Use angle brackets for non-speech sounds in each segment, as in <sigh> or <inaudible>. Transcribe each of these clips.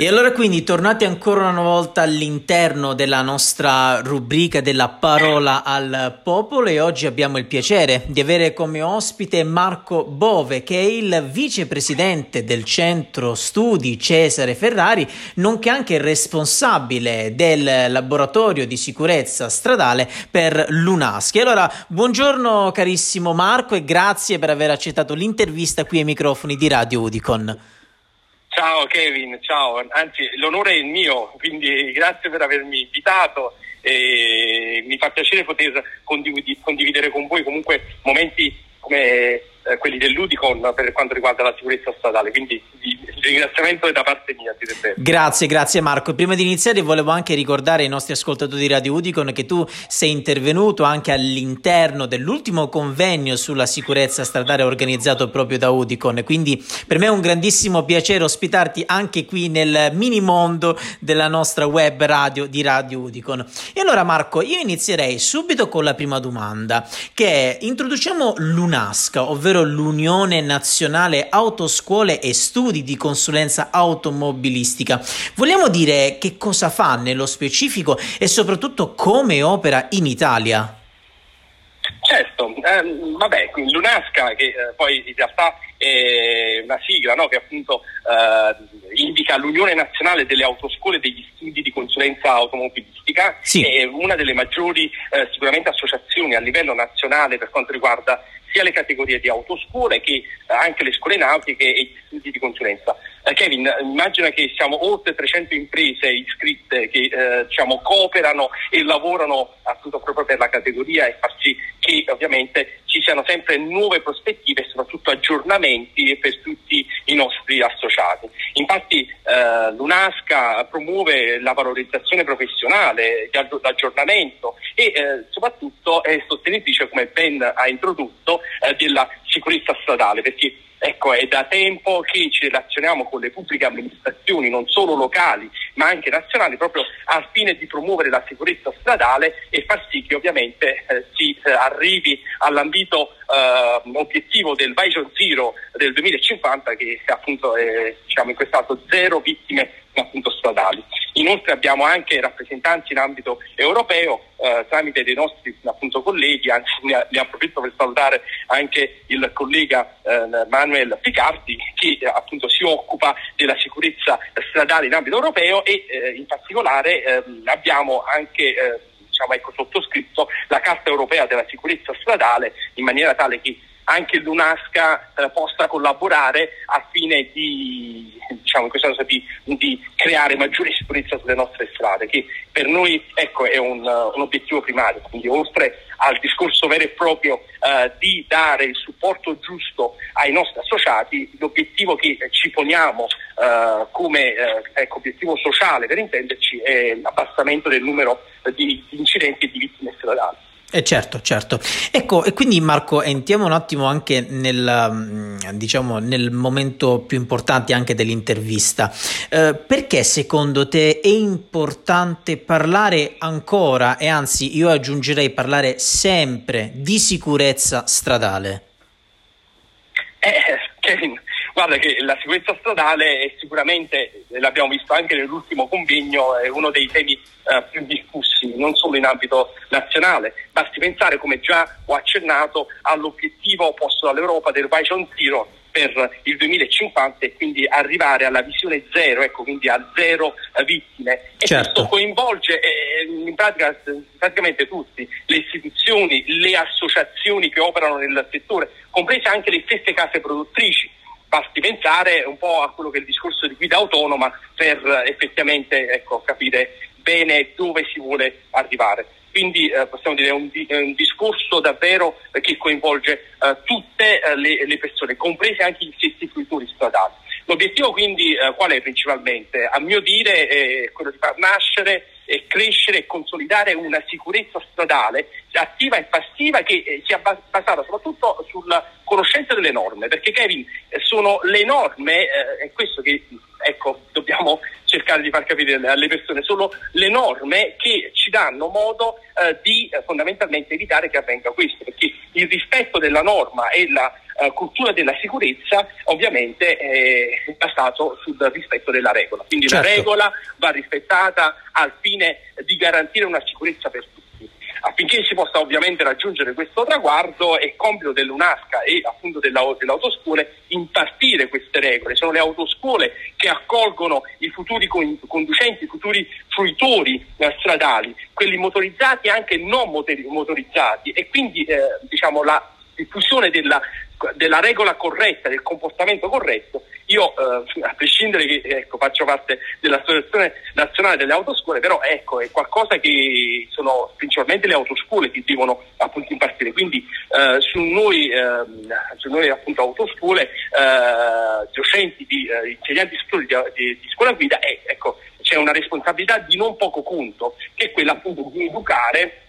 E allora quindi tornati ancora una volta all'interno della nostra rubrica della parola al popolo e oggi abbiamo il piacere di avere come ospite Marco Bove che è il vicepresidente del centro studi Cesare Ferrari nonché anche responsabile del laboratorio di sicurezza stradale per l'UNASCHI. Allora buongiorno carissimo Marco e grazie per aver accettato l'intervista qui ai microfoni di Radio Udicon. Ciao Kevin, ciao, anzi l'onore è il mio, quindi grazie per avermi invitato e mi fa piacere poter condividere con voi comunque momenti come eh, quelli dell'Udicon per quanto riguarda la sicurezza stradale, quindi il ringraziamento è da parte mia. Grazie, grazie Marco. Prima di iniziare volevo anche ricordare ai nostri ascoltatori di Radio Udicon che tu sei intervenuto anche all'interno dell'ultimo convegno sulla sicurezza stradale organizzato proprio da Udicon, quindi per me è un grandissimo piacere ospitarti anche qui nel mini mondo della nostra web radio di Radio Udicon. E allora Marco, io inizierei subito con la prima domanda, che è introduciamo l'UNASCA, ovvero ovvero l'Unione Nazionale Autoscuole e Studi di Consulenza Automobilistica. Vogliamo dire che cosa fa nello specifico e soprattutto come opera in Italia? Certo, ehm, vabbè, l'UNASCA che eh, poi in realtà è una sigla no, che appunto eh, indica l'Unione Nazionale delle Autoscuole degli Studi di Consulenza Automobilistica, sì. è una delle maggiori eh, sicuramente associazioni a livello nazionale per quanto riguarda sia le categorie di autoscuole che eh, anche le scuole nautiche e gli studi di consulenza. Eh, Kevin, immagina che siamo oltre 300 imprese iscritte che eh, diciamo, cooperano e lavorano appunto proprio per la categoria e far sì che ovviamente ci siano sempre nuove prospettive e soprattutto aggiornamenti per tutti i nostri associati. Infatti eh, l'UNASCA promuove la valorizzazione professionale, l'aggiornamento e eh, soprattutto è sostenitrice, come ben ha introdotto, eh, della sicurezza stradale, perché Ecco, è da tempo che ci relazioniamo con le pubbliche amministrazioni, non solo locali, ma anche nazionali, proprio al fine di promuovere la sicurezza stradale e far sì che ovviamente eh, si eh, arrivi all'ambito eh, obiettivo del Vision Zero del 2050, che appunto è diciamo, in questo caso zero vittime appunto stradali. Inoltre abbiamo anche rappresentanti in ambito europeo eh, tramite dei nostri appunto, colleghi, anzi ne, approfitto per salutare anche il collega eh, Manuel Picardi che appunto si occupa della sicurezza stradale in ambito europeo e eh, in particolare ehm, abbiamo anche eh, diciamo, ecco, sottoscritto la Carta europea della sicurezza stradale in maniera tale che anche l'UNASCA eh, possa collaborare a fine di, diciamo, di, di, creare maggiore sicurezza sulle nostre strade, che per noi ecco, è un, un obiettivo primario, quindi oltre al discorso vero e proprio eh, di dare il supporto giusto ai nostri associati, l'obiettivo che ci poniamo eh, come eh, ecco, obiettivo sociale per intenderci è l'abbassamento del numero di incidenti e di vittime stradali. Eh certo, certo. Ecco, e quindi Marco, entriamo un attimo anche nel, mm, diciamo, nel momento più importante anche dell'intervista. Eh, perché secondo te è importante parlare ancora e anzi io aggiungerei parlare sempre di sicurezza stradale? Eh, Guarda che la sicurezza stradale è sicuramente, l'abbiamo visto anche nell'ultimo convegno, è uno dei temi eh, più discussi, non solo in ambito nazionale. Basti pensare, come già ho accennato, all'obiettivo posto dall'Europa del Vision Zero per il 2050 e quindi arrivare alla visione zero, ecco, quindi a zero eh, vittime. E certo. questo coinvolge eh, in pratica praticamente tutti, le istituzioni, le associazioni che operano nel settore, comprese anche le stesse case produttrici basti pensare un po' a quello che è il discorso di guida autonoma per eh, effettivamente ecco, capire bene dove si vuole arrivare. Quindi eh, possiamo dire un, un discorso davvero eh, che coinvolge eh, tutte eh, le, le, persone, comprese anche gli stessi fruitori stradali. L'obiettivo quindi eh, qual è principalmente? A mio dire è quello di far nascere e crescere e consolidare una sicurezza stradale attiva e passiva che sia basata soprattutto sulla conoscenza delle norme, perché Kevin sono le norme, eh, è questo che ecco, dobbiamo cercare di far capire alle persone, sono le norme che ci danno modo eh, di eh, fondamentalmente evitare che avvenga questo, perché il rispetto della norma e la uh, cultura della sicurezza ovviamente è basato sul rispetto della regola. Quindi certo. la regola va rispettata al fine di garantire una sicurezza per tutti. Affinché si possa ovviamente raggiungere questo traguardo è compito dell'UNASCA e appunto della, impartire queste regole. Sono le autoscuole che accolgono i futuri conducenti, i futuri fruitori eh, stradali, quelli motorizzati e anche non motorizzati e quindi eh, diciamo, la diffusione della, della regola corretta, del comportamento corretto io, eh, a prescindere che ecco, faccio parte dell'Associazione Nazionale delle Autoscuole, però ecco, è qualcosa che sono principalmente le autoscuole che devono appunto impartire. Quindi eh, su noi, eh, su noi appunto autoscuole, eh, docenti, di, eh, insegnanti di, di, di, scuola guida, ecco, c'è una responsabilità di non poco conto, che è quella appunto di educare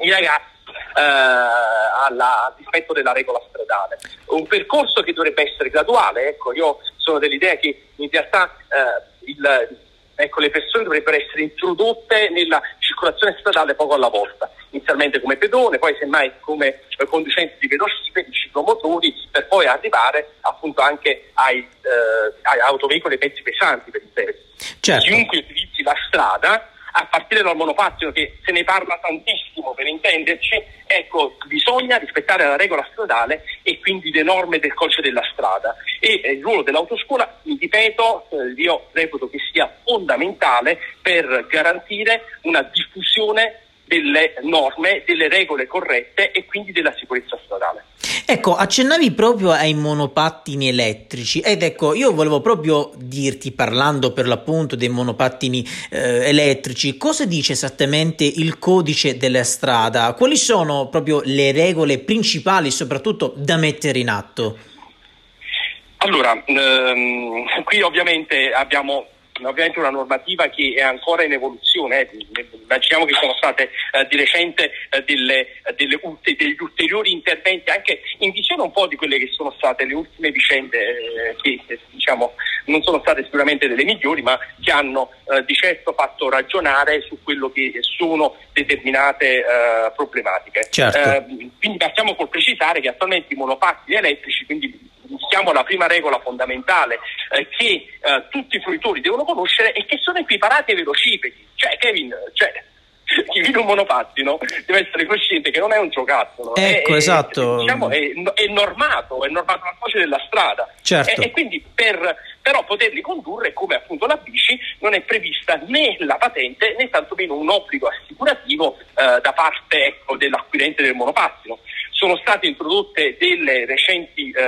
i ragazzi eh, alla, al rispetto della regola stradale. Un percorso che dovrebbe essere graduale, ecco, io sono dell'idea che in realtà eh, il, ecco, le persone dovrebbero essere introdotte nella circolazione stradale poco alla volta, inizialmente come pedone, poi semmai come conducenti di velocipedi, ciclomotori, per poi arrivare appunto anche ai, eh, ai autoveicoli e mezzi pesanti per intero. Certo. Chiunque utilizzi la strada a partire dal monopattino che se ne parla tantissimo per intenderci, ecco, bisogna rispettare la regola stradale e quindi le norme del codice della strada. E eh, il ruolo dell'autoscuola, ripeto, eh, io reputo che sia fondamentale per garantire una diffusione delle norme, delle regole corrette e quindi della sicurezza stradale. Ecco, accennavi proprio ai monopattini elettrici ed ecco, io volevo proprio dirti, parlando per l'appunto dei monopattini eh, elettrici, cosa dice esattamente il codice della strada? Quali sono proprio le regole principali, soprattutto da mettere in atto? Allora, ehm, qui ovviamente abbiamo ovviamente una normativa che è ancora in evoluzione, eh. immaginiamo che sono state eh, di recente eh, delle, delle, degli ulteriori interventi anche in visione un po' di quelle che sono state le ultime vicende eh, che diciamo, non sono state sicuramente delle migliori ma che hanno eh, di certo fatto ragionare su quello che sono determinate eh, problematiche. Certo. quindi partiamo col precisare che attualmente i monopattini elettrici, quindi diciamo la prima regola fondamentale eh, che eh, tutti i fruitori devono conoscere è che sono equiparati ai velocipedi. Cioè, Kevin, cioè, <laughs> chi vive un monopattino deve essere cosciente che non è un giocattolo. Ecco, è, esatto. È, diciamo, è, è, normato, è normato la voce della strada. Certo. E, e quindi per però poterli condurre come appunto la bici non è prevista né la patente né tantomeno un obbligo assicurativo eh, da parte ecco, dell'acquirente del monopattino sono state introdotte delle recenti eh,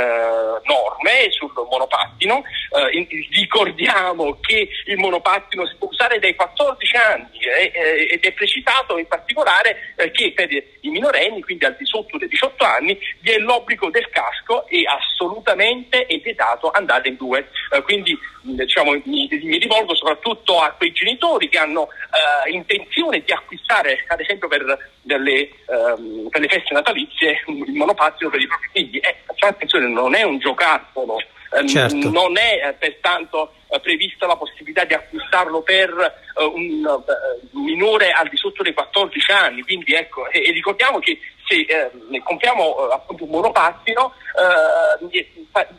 norme sul monopattino, eh, ricordiamo che il monopattino si può usare dai 14 anni eh, eh, ed è precisato in particolare eh, che per i minorenni, quindi al di sotto dei 18 anni, vi è l'obbligo del casco e assolutamente è vietato andare in due. Eh, quindi diciamo, mi, mi, rivolgo soprattutto a quei genitori che hanno intenzione di acquistare, ad esempio per, delle, ehm, per le feste natalizie, il monopattino per i propri figli. Eh, attenzione, non è un giocattolo, eh, certo. non è eh, pertanto prevista la possibilità di acquistarlo per eh, un uh, minore al di sotto dei 14 anni, quindi ecco, e, e ricordiamo che se eh, compriamo appunto un monopattino,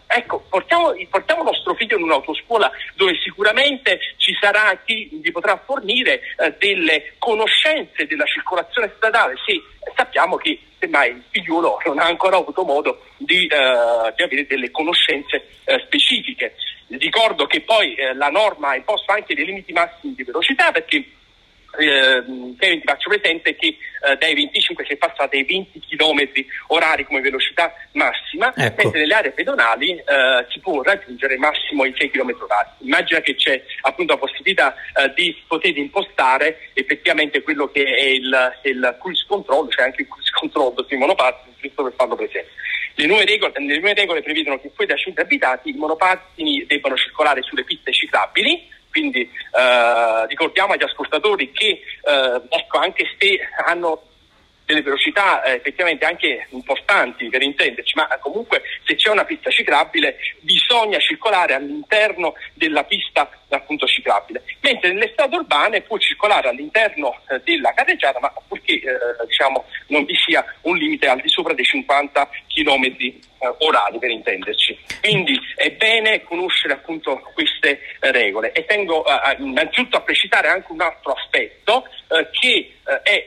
ecco, portiamo, portiamo, il nostro figlio in un'autoscuola dove sicuramente ci sarà chi gli potrà fornire delle conoscenze della circolazione stradale, se sappiamo che semmai il figliolo non ha ancora avuto modo di, eh, di avere delle conoscenze eh, specifiche. Ricordo che poi eh, la norma ha imposto anche dei limiti massimi di velocità perché eh, faccio presente che eh, dai 25 si è passati ai 20 km orari come velocità massima, ecco. mentre nelle aree pedonali eh, si può raggiungere massimo i 6 km orari. Immagina che c'è appunto la possibilità eh, di poter impostare effettivamente quello che è il, il cruise control, cioè anche il cruise control sui monopattini, giusto per farlo presente. Le nuove, regole, le nuove regole prevedono che fuori da centri abitati i monopattini debbano circolare sulle piste ciclabili, quindi eh, ricordiamo agli ascoltatori che eh, ecco, anche se hanno delle velocità eh, effettivamente anche importanti per intenderci, ma comunque se c'è una pista ciclabile bisogna circolare all'interno della pista appunto ciclabile, mentre nelle strade urbane può circolare all'interno eh, della carreggiata, ma purché eh, diciamo, non vi sia un limite al di sopra dei 50 km eh, orari per intenderci. Quindi è bene conoscere appunto queste eh, regole e tengo eh, innanzitutto a precisare anche un altro aspetto che è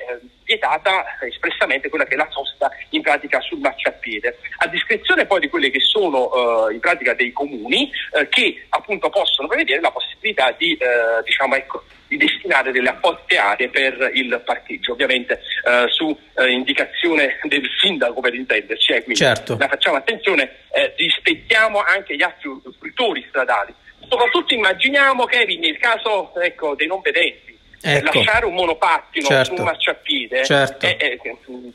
vietata espressamente quella che è la sosta in pratica sul marciapiede, a discrezione poi di quelle che sono in pratica dei comuni che appunto possono prevedere la possibilità di diciamo ecco di destinare delle apposite aree per il parcheggio, ovviamente eh, su eh, indicazione del sindaco per intenderci, eh, quindi certo. facciamo attenzione, eh, rispettiamo anche gli altri fruitori stradali. Soprattutto immaginiamo Kevin nel caso ecco, dei non vedenti, Ecco. lasciare un monopattino certo. su un marciapiede certo. eh, eh,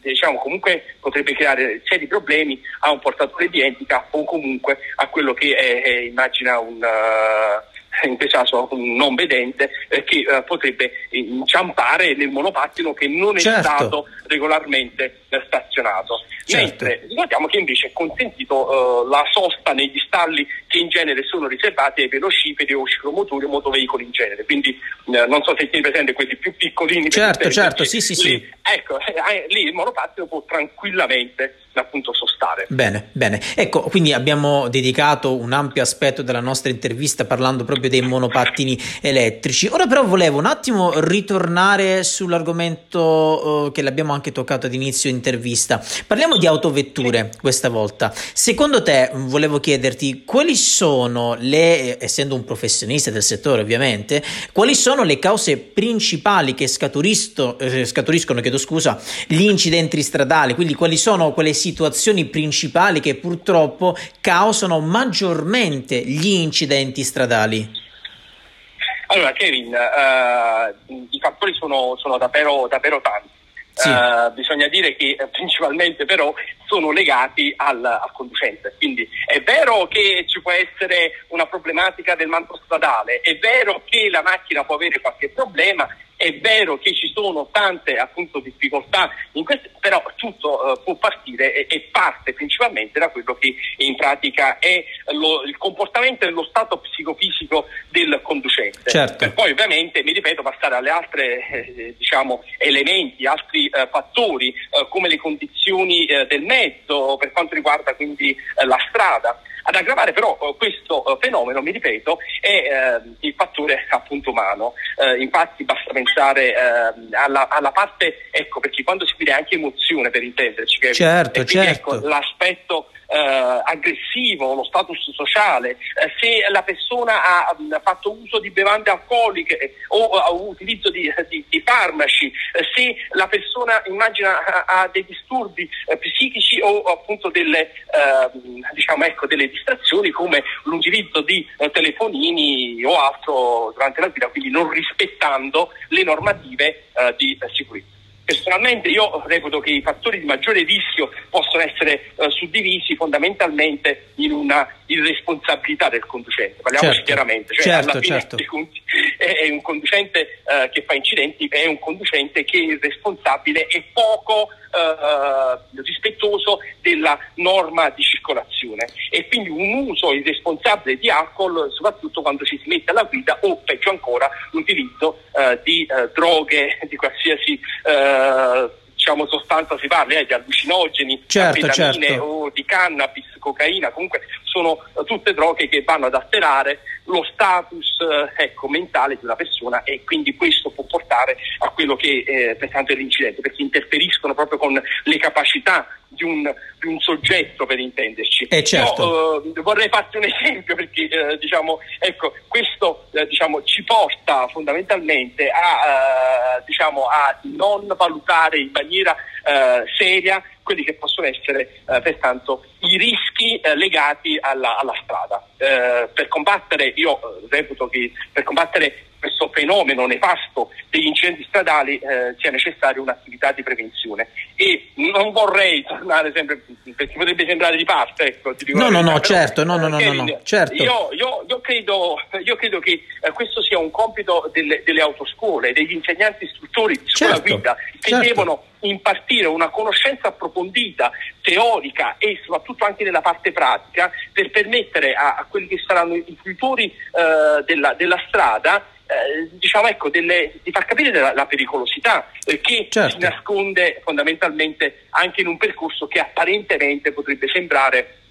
diciamo, comunque potrebbe creare seri problemi a un portatore di handicap o comunque a quello che è, è immagina un, uh, in questo caso un non vedente, eh, che eh, potrebbe inciampare nel monopattino che non è certo. stato regolarmente eh, stazionato. Certo. Mentre ricordiamo che invece è consentito eh, la sosta negli stalli che in genere sono riservati ai velocipedi o ciclomotori o motoveicoli in genere. Quindi eh, non so se tieni presente quelli più piccolini. Certo, certo, sì, sì, sì. ecco, <laughs> eh, lì il monopattino può tranquillamente appunto sostare. Bene, bene. Ecco, quindi abbiamo dedicato un ampio aspetto della nostra intervista parlando proprio dei monopattini elettrici. Ora però volevo un attimo ritornare sull'argomento uh, che l'abbiamo anche toccato ad inizio intervista. Parliamo di autovetture questa volta. Secondo te, volevo chiederti, quali sono le, essendo un professionista del settore ovviamente, quali sono le cause principali che eh, scaturiscono, chiedo scusa, gli incidenti stradali? Quindi quali sono quelle situazioni principali che purtroppo causano maggiormente gli incidenti stradali? Allora, Kevin, uh, i fattori sono, sono davvero, davvero tanti. Sì. Uh, bisogna dire che eh, principalmente però sono legati al, al, conducente. Quindi è vero che ci può essere una problematica del manto stradale, è vero che la macchina può avere qualche problema, è vero che ci sono tante appunto, difficoltà, queste, però tutto uh, può partire e, e, parte principalmente da quello che in pratica è lo, il comportamento e lo stato psicofisico del conducente. Certo. Per poi ovviamente, mi ripeto, passare alle altre eh, diciamo, elementi, altri eh, fattori eh, come le condizioni eh, del mezzo per quanto riguarda quindi eh, la strada. Ad aggravare però eh, questo eh, fenomeno, mi ripeto, è eh, il fattore appunto umano. Eh, infatti basta pensare eh, alla, alla, parte, ecco, perché quando si vive anche emozione per intenderci, che certo, ecco, certo. Ecco, l'aspetto eh, aggressivo, lo status sociale, eh, se la persona ha mm, fatto uso di bevande alcoliche o ha utilizzo di, di, di farmaci, eh, se la persona immagina ha, ha dei disturbi eh, psichici o appunto delle, diciamo, ecco, delle distrazioni come l'utilizzo di eh, telefonini o altro durante la guida, quindi non rispettando le normative eh, di sicurezza. Personalmente io reputo che i fattori di maggiore rischio possono essere eh, suddivisi fondamentalmente in una irresponsabilità del conducente, parliamoci certo, chiaramente, cioè certo, alla fine certo. è un conducente eh, che fa incidenti, è un conducente che è irresponsabile e poco eh, rispettoso della norma di circolazione e quindi un uso irresponsabile di alcol soprattutto quando ci si mette alla guida o peggio ancora l'utilizzo eh, di eh, droghe di qualsiasi eh, diciamo, sostanza si parli, eh, di allucinogeni, certo, certo. o di cannabis, cocaina, comunque sono eh, tutte droghe che vanno ad alterare lo status eh, ecco, mentale di una persona e quindi questo può portare a quello che eh, pertanto è l'incidente, perché interferiscono proprio con le capacità di un, di un soggetto per intenderci. Eh certo. Io, eh, vorrei farti un esempio perché eh, diciamo, ecco, questo eh, diciamo, ci porta fondamentalmente a, diciamo, a non valutare in maniera seria quelli che possono essere eh, pertanto i rischi eh, legati alla, alla strada. Eh, per combattere, io reputo che per combattere questo fenomeno nefasto degli incidenti stradali eh, sia necessaria un'attività di prevenzione. E non vorrei tornare sempre, perché potrebbe sembrare di parte. Ecco, no, no, no, certo, no, no, no, no, no, certo. Io, io, io, credo, io credo che eh, questo sia un compito delle, delle, autoscuole, degli insegnanti istruttori di scuola certo, guida, che certo. devono impartire una conoscenza approfondita, teorica e soprattutto anche nella parte pratica per permettere a, a quelli che saranno i fruitori eh, della, della, strada eh, diciamo ecco, delle, di far capire la, la pericolosità eh, che certo. si nasconde fondamentalmente anche in un percorso che apparentemente potrebbe sembrare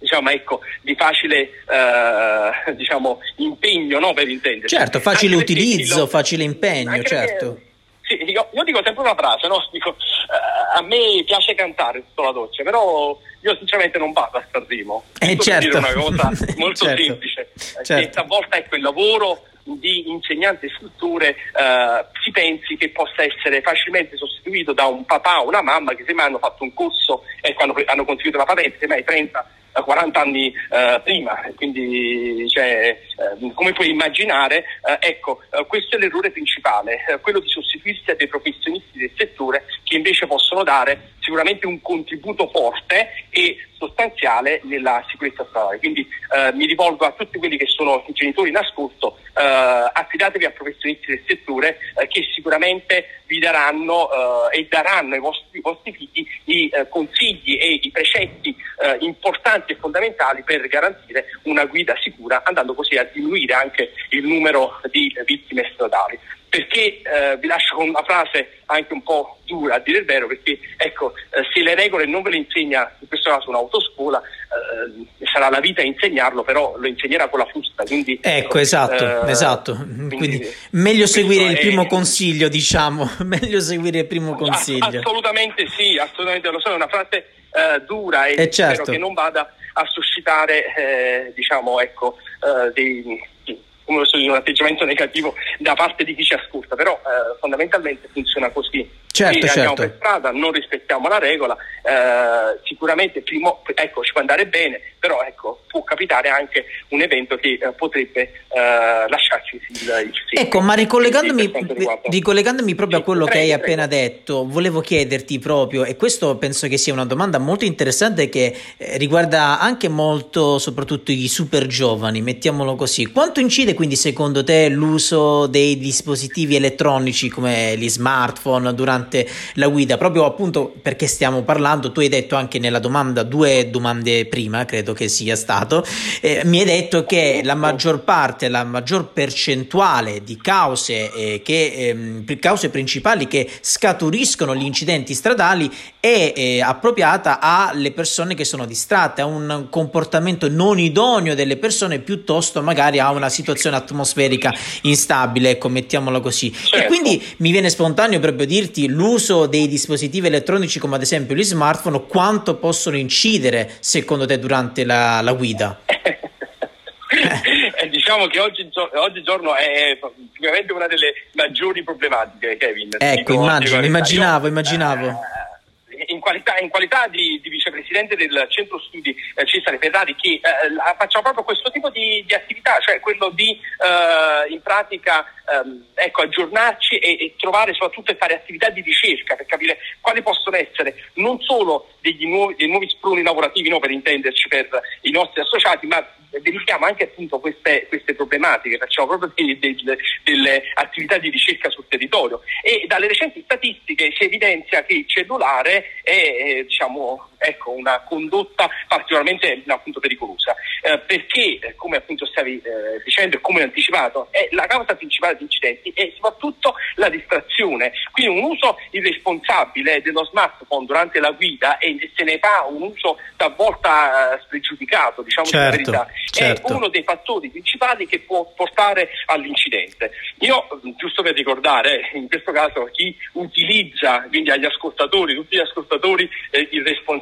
diciamo, ecco, di facile eh, <laughs> diciamo, impegno no, per intenderci. Certo, facile anche utilizzo, lo, facile impegno, certo. Che, sì, io, io, dico sempre una frase, no? dico, uh, a me piace cantare sotto la doccia, però io sinceramente non vado a Sanremo. Eh, certo. dire una cosa <laughs> molto certo. semplice, certo. che volta ecco, il lavoro di insegnante istruttore uh, si pensi che possa essere facilmente sostituito da un papà o una mamma che semmai hanno fatto un corso e ecco, hanno, hanno conseguito la patente, semmai 30 40 anni eh, prima, quindi cioè, eh, come puoi immaginare, eh, ecco, eh, questo è l'errore principale, eh, quello di sostituirsi a dei professionisti del settore che invece possono dare sicuramente un contributo forte e sostanziale nella sicurezza stradale. Quindi eh, mi rivolgo a tutti quelli che sono i genitori in ascolto, affidatevi a professionisti del settore che sicuramente vi daranno e daranno ai vostri, vostri figli i consigli e i precetti importanti e fondamentali per garantire una guida sicura, andando così a diminuire anche il numero di vittime stradali. Perché eh, vi lascio con una frase anche un po' dura a dire il vero, perché ecco, eh, se le regole non ve le insegna in questo caso un'autoscuola, eh, sarà la vita a insegnarlo, però lo insegnerà con la frusta. Quindi, ecco, esatto, eh, esatto. Quindi, quindi <laughs> meglio seguire il primo è... consiglio, diciamo, meglio seguire il primo consiglio. Assolutamente sì, assolutamente lo so, è una frase eh, dura e, e certo. spero che non vada a suscitare eh, diciamo, ecco, eh, dei, come un atteggiamento negativo da parte di chi ci ascolta, però eh, fondamentalmente funziona così. Certo, Se certo. per strada, non rispettiamo la regola, eh, sicuramente primo, ecco, ci può andare bene, però ecco, può capitare anche un evento che eh, potrebbe eh, lasciarci il, il segno. Ecco, ma ricollegandomi, ricollegandomi proprio sì, a quello prego, che hai prego. appena detto, volevo chiederti proprio, e questo penso che sia una domanda molto interessante che eh, riguarda anche molto, soprattutto i super giovani, mettiamolo così. Quanto incide quindi secondo te l'uso dei dispositivi elettronici come gli smartphone durante la guida? Proprio appunto perché stiamo parlando, tu hai detto anche nella domanda, due domande prima, credo che sia stato, eh, mi hai detto che la maggior parte, la maggior percentuale di cause, eh, che, ehm, cause principali che scaturiscono gli incidenti stradali è eh, appropriata alle persone che sono distratte, a un comportamento non idoneo delle persone piuttosto magari a una situazione situazione atmosferica instabile, ecco, mettiamola così. Certo. E quindi mi viene spontaneo proprio dirti l'uso dei dispositivi elettronici come ad esempio gli smartphone, quanto possono incidere secondo te durante la, la guida? <laughs> eh, diciamo che oggi, oggigiorno è sicuramente una delle maggiori problematiche, Kevin. Ecco, immagino, immaginavo, immaginavo. Eh, in qualità, in qualità di, di, vicepresidente del centro studi eh, Cesare Ferrari che eh, facciamo proprio questo tipo di, di, attività, cioè quello di eh, in pratica ehm, ecco, aggiornarci e, e, trovare soprattutto e fare attività di ricerca per capire quali possono essere non solo degli nuovi, dei nuovi sproni lavorativi no, per intenderci per i nostri associati, ma verifichiamo anche appunto queste, queste problematiche, facciamo proprio delle, delle, delle, attività di ricerca sul territorio. E dalle recenti statistiche si evidenzia che il cellulare è eh, diciamo, ecco, una condotta particolarmente appunto, pericolosa eh, perché eh, come appunto stavi eh, dicendo e come anticipato è la causa principale di incidenti è soprattutto la distrazione quindi un uso irresponsabile dello smartphone durante la guida e se ne fa un uso talvolta eh, spregiudicato diciamo certo. la verità certo. è uno dei fattori principali che può portare all'incidente. Io, giusto per ricordare, in questo caso chi utilizza, quindi agli ascoltatori, tutti gli ascoltatori eh,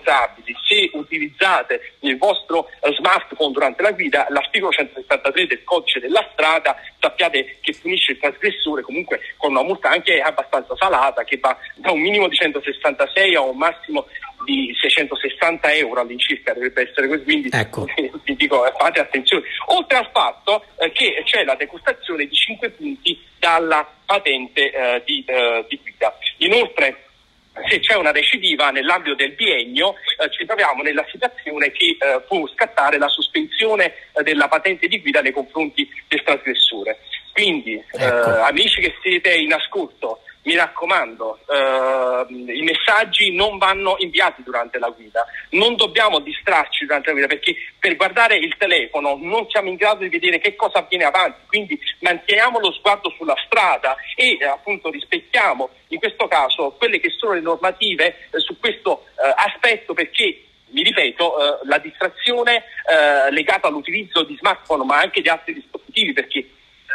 irresponsabili, se utilizzate il vostro eh, smartphone durante la guida, l'articolo 163 del codice della strada, sappiate che punisce il trasgressore comunque con una multa anche abbastanza salata che va da un minimo di 166 a un massimo di 660 euro all'incirca dovrebbe essere così, quindi ecco. <laughs> vi dico fate attenzione. Oltre al fatto eh, che c'è la degustazione di 5 punti dalla patente eh, di, eh, di guida. Inoltre se c'è una recidiva nell'ambito del biennio eh, ci troviamo nella situazione che eh, può scattare la sospensione eh, della patente di guida nei confronti del trasgressore. Quindi ecco. Eh, amici che siete in ascolto, mi raccomando, eh, i messaggi non vanno inviati durante la guida, non dobbiamo distrarci durante la guida perché per guardare il telefono non siamo in grado di vedere che cosa avviene avanti, quindi manteniamo lo sguardo sulla strada e eh, appunto rispettiamo in questo caso quelle che sono le normative eh, su questo eh, aspetto perché mi ripeto, eh, la distrazione eh, legata all'utilizzo di smartphone ma anche di altri dispositivi perché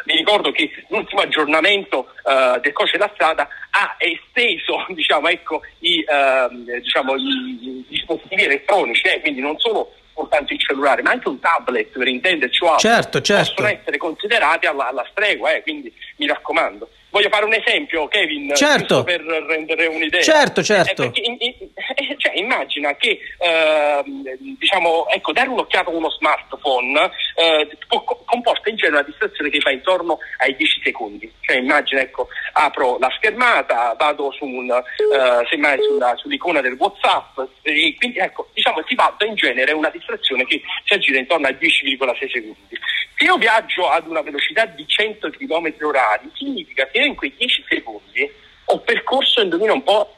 mi ricordo che l'ultimo aggiornamento uh, del codice della strada ha esteso <laughs> diciamo, ecco, i, uh, diciamo, i, dispositivi elettronici, eh, quindi non solo soltanto il cellulare, ma anche un tablet per intenderci certo, certo. possono essere considerati alla, alla stregua, eh, quindi mi raccomando. Voglio fare un esempio, Kevin, certo. per rendere un'idea. Certo, certo. Eh, in, in, eh, cioè, immagina che eh, diciamo, ecco, dare un'occhiata a uno smartphone eh, comporta in genere una distrazione che fa intorno ai 10 secondi. Cioè, immagina, ecco, apro la schermata, vado su un, eh, semmai sulla, sull'icona del WhatsApp, e quindi ecco, diciamo, si valuta in genere una distrazione che si aggira intorno ai 10,6 secondi. Se io viaggio ad una velocità di 100 km orari, significa che io in quei 10 secondi ho percorso, indovina un po',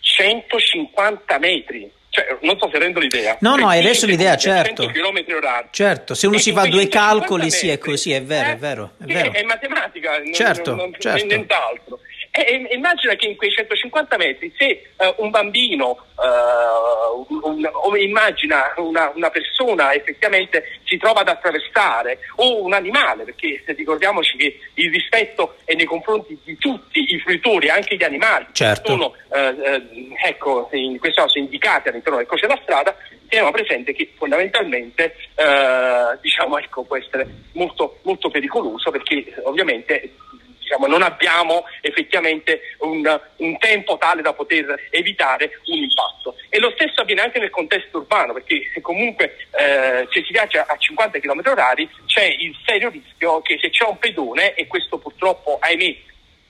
150 metri. Cioè, non so se rendo l'idea. No, no, hai reso l'idea, certo. 100 km orari. Certo, se uno si fa due calcoli, metri, sì, è così, è vero, eh? è vero. È, vero. è matematica, certo, non, non, certo. nient'altro. E, immagina che in quei 150 metri, se uh, un bambino uh, un, o immagina una, una, persona effettivamente si trova ad attraversare, o un animale, perché ricordiamoci che il rispetto è nei confronti di tutti i fruitori, anche gli animali, certo. sono uh, ecco, in questo caso indicati all'interno del codice della strada, teniamo presente che fondamentalmente diciamo, ecco, può essere molto, molto pericoloso perché ovviamente diciamo, non abbiamo effettivamente un, un, tempo tale da poter evitare un impatto. E lo stesso avviene anche nel contesto urbano, perché se comunque eh, se si viaggia a 50 km orari c'è il serio rischio che se c'è un pedone, e questo purtroppo ahimè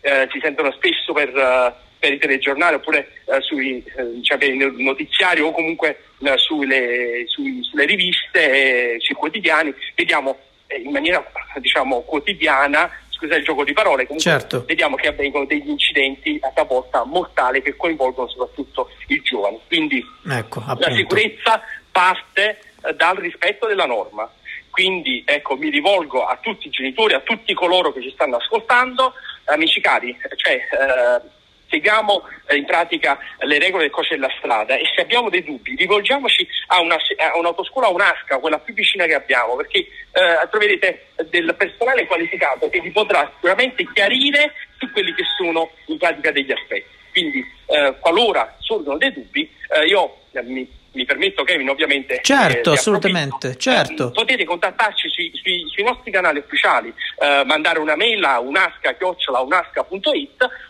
eh, si sentono spesso per, uh, per i telegiornali oppure uh, sui uh, diciamo, notiziari o comunque sulle, sui, sulle, riviste, sui quotidiani, vediamo in maniera diciamo, quotidiana scusa il gioco di parole, comunque certo. vediamo che avvengono degli incidenti a talvolta mortali che coinvolgono soprattutto i giovani. Quindi ecco, la sicurezza parte eh, dal rispetto della norma. Quindi ecco, mi rivolgo a tutti i genitori, a tutti coloro che ci stanno ascoltando, amici cari, cioè, eh, seguiamo eh, in pratica le regole del codice della strada e se abbiamo dei dubbi rivolgiamoci a, una, a un'autoscuola, a un'ASCA, quella più vicina che abbiamo, perché eh, troverete del personale qualificato che vi potrà sicuramente chiarire su quelli che sono in pratica degli aspetti. Quindi eh, qualora sorgono dei dubbi, eh, io mi mi permetto Kevin ovviamente certo eh, assolutamente certo. Eh, potete contattarci sui, sui, sui, nostri canali ufficiali eh, mandare una mail a unasca.it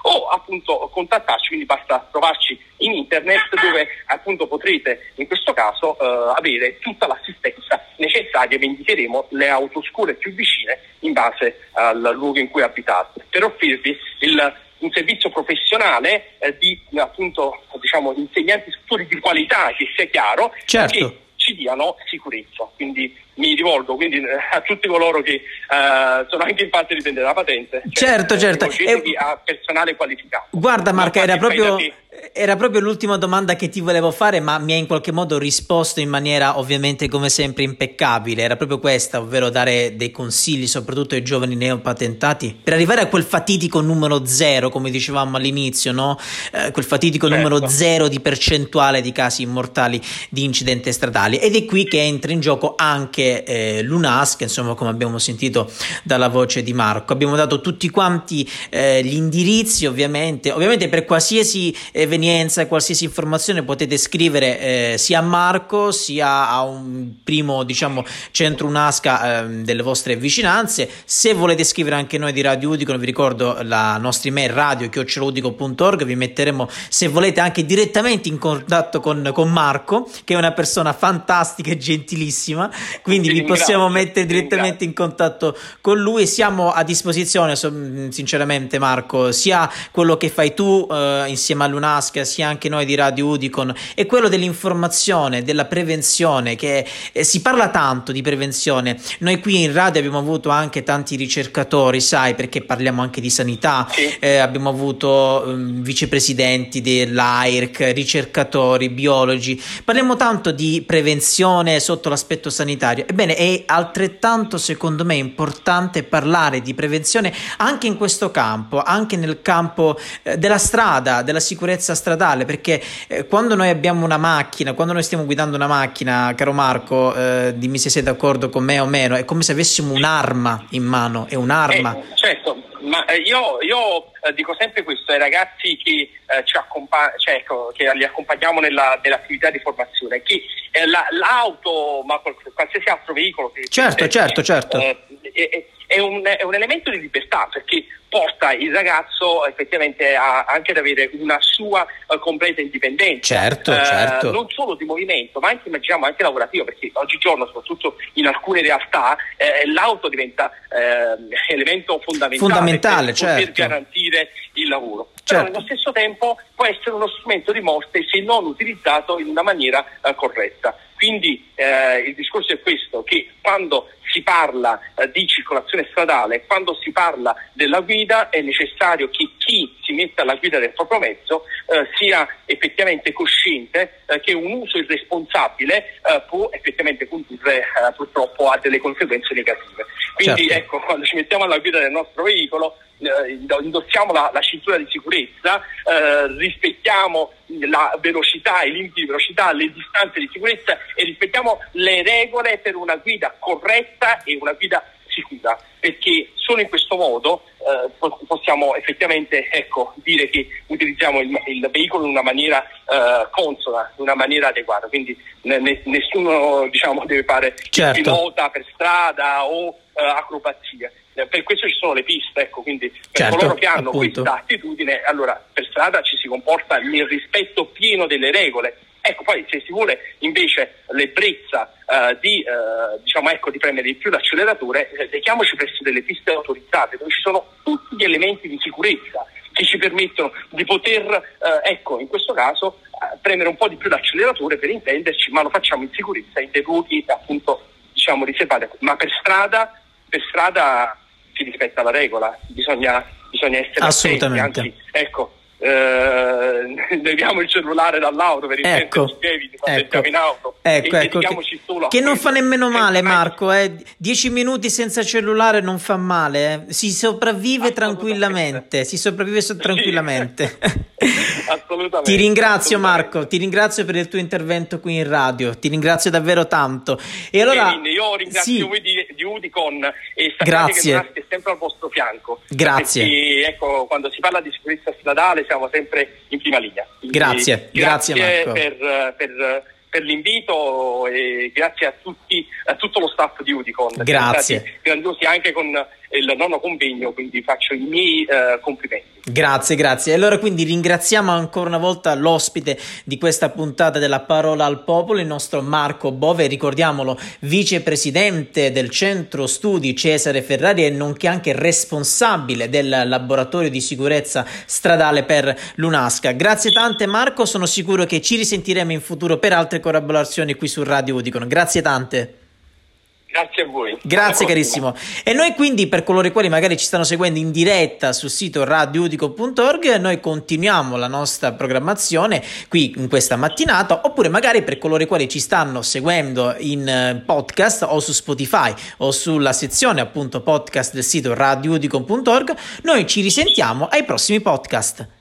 o appunto contattarci quindi basta trovarci in internet dove appunto potrete in questo caso eh, avere tutta l'assistenza necessaria vi indicheremo le autoscuole più vicine in base al luogo in cui abitate per offrirvi il un servizio professionale eh, di appunto diciamo insegnanti istruttori di qualità che sia chiaro certo. che ci diano sicurezza quindi mi rivolgo quindi eh, a tutti coloro che uh, sono anche in fase di prendere la patente cioè, certo certo e... a personale qualificato guarda Marca era proprio era proprio l'ultima domanda che ti volevo fare, ma mi hai in qualche modo risposto in maniera ovviamente come sempre impeccabile. Era proprio questa, ovvero dare dei consigli soprattutto ai giovani neopatentati per arrivare a quel fatidico numero zero, come dicevamo all'inizio, no? Eh, quel fatidico certo. numero zero di percentuale di casi immortali di incidenti stradali. Ed è qui che entra in gioco anche anche eh, l'UNASC, insomma, come abbiamo sentito dalla voce di Marco. Abbiamo dato tutti quanti eh, gli indirizzi, ovviamente. Ovviamente per qualsiasi evenienza, qualsiasi informazione potete scrivere eh, sia a Marco sia a un primo, diciamo, centro UNASCA ehm, delle vostre vicinanze. Se volete scrivere anche noi di Radio Udicon, vi ricordo la nostra email radio.org, vi metteremo se volete anche direttamente in contatto con, con Marco, che è una persona fantastica e gentilissima, quindi vi possiamo mettere direttamente in contatto con lui. Siamo a disposizione, sinceramente, Marco, sia quello che fai tu eh, insieme all'UNASCA, sia anche noi di Radio Udicon, e quello dell'informazione, della prevenzione, che eh, si parla tanto di prevenzione. Noi qui in radio abbiamo avuto anche tanti ricercatori, sai, perché parliamo anche di sanità, sì. eh, abbiamo avuto eh, vicepresidenti dell'AIRC, ricercatori, biologi, parliamo tanto di prevenzione sotto l'aspetto sanitario. Ebbene, è altrettanto secondo me importante parlare di prevenzione anche in questo campo, anche nel campo eh, della strada, della sicurezza stradale, perché eh, quando noi abbiamo una macchina, quando noi stiamo guidando una macchina, caro Marco, eh, dimmi se sei d'accordo con me o meno, è come se avessimo un'arma in mano, è un'arma. Eh, certo, ma eh, io, io eh, dico sempre questo ai ragazzi che, eh, ci accompa- cioè, ecco, che li accompagniamo nella, nell'attività di formazione, che eh, la, l'auto, ma qualsiasi altro veicolo che certo, certo, certo. È, è, un, è un elemento di libertà perché porta il ragazzo effettivamente a, anche ad avere una sua uh, completa indipendenza. Certo, uh, certo. Non solo di movimento, ma anche, immaginiamo, anche lavorativo, perché oggigiorno, soprattutto in alcune realtà, eh, l'auto diventa eh, elemento fondamentale, fondamentale per certo. poter garantire il lavoro. Certo. Però nello stesso tempo può essere uno strumento di morte se non utilizzato in una maniera uh, corretta. Quindi il discorso è questo, che quando si parla di circolazione stradale, quando si parla della guida è necessario che chi si mette alla guida del proprio mezzo eh, sia effettivamente cosciente eh, che un uso irresponsabile eh, può effettivamente condurre eh, purtroppo a delle conseguenze negative. Quindi certo. ecco, quando ci mettiamo alla guida del nostro veicolo eh, indossiamo la, la, cintura di sicurezza, eh, rispettiamo la velocità, i limiti di velocità, le distanze di sicurezza e rispettiamo le regole per una guida corretta e una guida sicura, perché solo in questo modo eh, possiamo effettivamente ecco, dire che utilizziamo il, il, veicolo in una maniera eh, consona, in una maniera adeguata, quindi ne, nessuno diciamo, deve fare certo. pilota per strada o eh, acrobazia. Eh, per questo ci sono le piste, ecco, quindi per certo, coloro che hanno appunto. questa attitudine, allora per strada ci si comporta nel rispetto pieno delle regole. Ecco, poi se si vuole invece l'ebbrezza uh, di, uh, diciamo, ecco, di premere di più l'acceleratore, eh, presso delle piste autorizzate dove ci sono tutti gli elementi di sicurezza che ci permettono di poter, uh, ecco, in questo caso, premere un po' di più l'acceleratore per intenderci, ma lo facciamo in sicurezza in dei luoghi appunto diciamo riservati. Ma per strada, per strada si rispetta la regola, bisogna, bisogna essere Assolutamente. Attenti, anzi, ecco, eh, <laughs> leviamo il cellulare dall'auto per ecco, intenderci quando ecco, in auto. Ecco, ecco, che, che non fa nemmeno male Marco eh. dieci minuti senza cellulare non fa male eh. si sopravvive tranquillamente si sopravvive so- tranquillamente. <laughs> Assolutamente. Ti ringrazio Marco ti ringrazio per il tuo intervento qui in radio ti ringrazio davvero tanto. E allora Kevin, io ringrazio sì. voi di, di Udicon e sapete Grazie. che è sempre al vostro fianco Grazie. perché ecco quando si parla di sicurezza stradale siamo sempre in prima linea. Quindi grazie, grazie, grazie Marco. Per, per, per, l'invito e grazie a, tutti, a tutto lo staff di Udicon. Grazie. Grandiosi anche con il nono convegno, quindi faccio i miei uh, complimenti. Grazie, grazie. Allora quindi ringraziamo ancora una volta l'ospite di questa puntata della Parola al Popolo, il nostro Marco Bove, ricordiamolo, vicepresidente del Centro Studi Cesare Ferrari e nonché anche responsabile del laboratorio di sicurezza stradale per l'UNASCA. Grazie tante Marco, sono sicuro che ci risentiremo in futuro per altre collaborazioni qui su Radio Udicon. Grazie tante. Grazie a voi. Grazie carissimo. E noi quindi per coloro i quali magari ci stanno seguendo in diretta sul sito radioudico.org, noi continuiamo la nostra programmazione qui in questa mattinata, oppure magari per coloro i quali ci stanno seguendo in podcast o su Spotify o sulla sezione appunto podcast del sito radioudico.org, noi ci risentiamo ai prossimi podcast.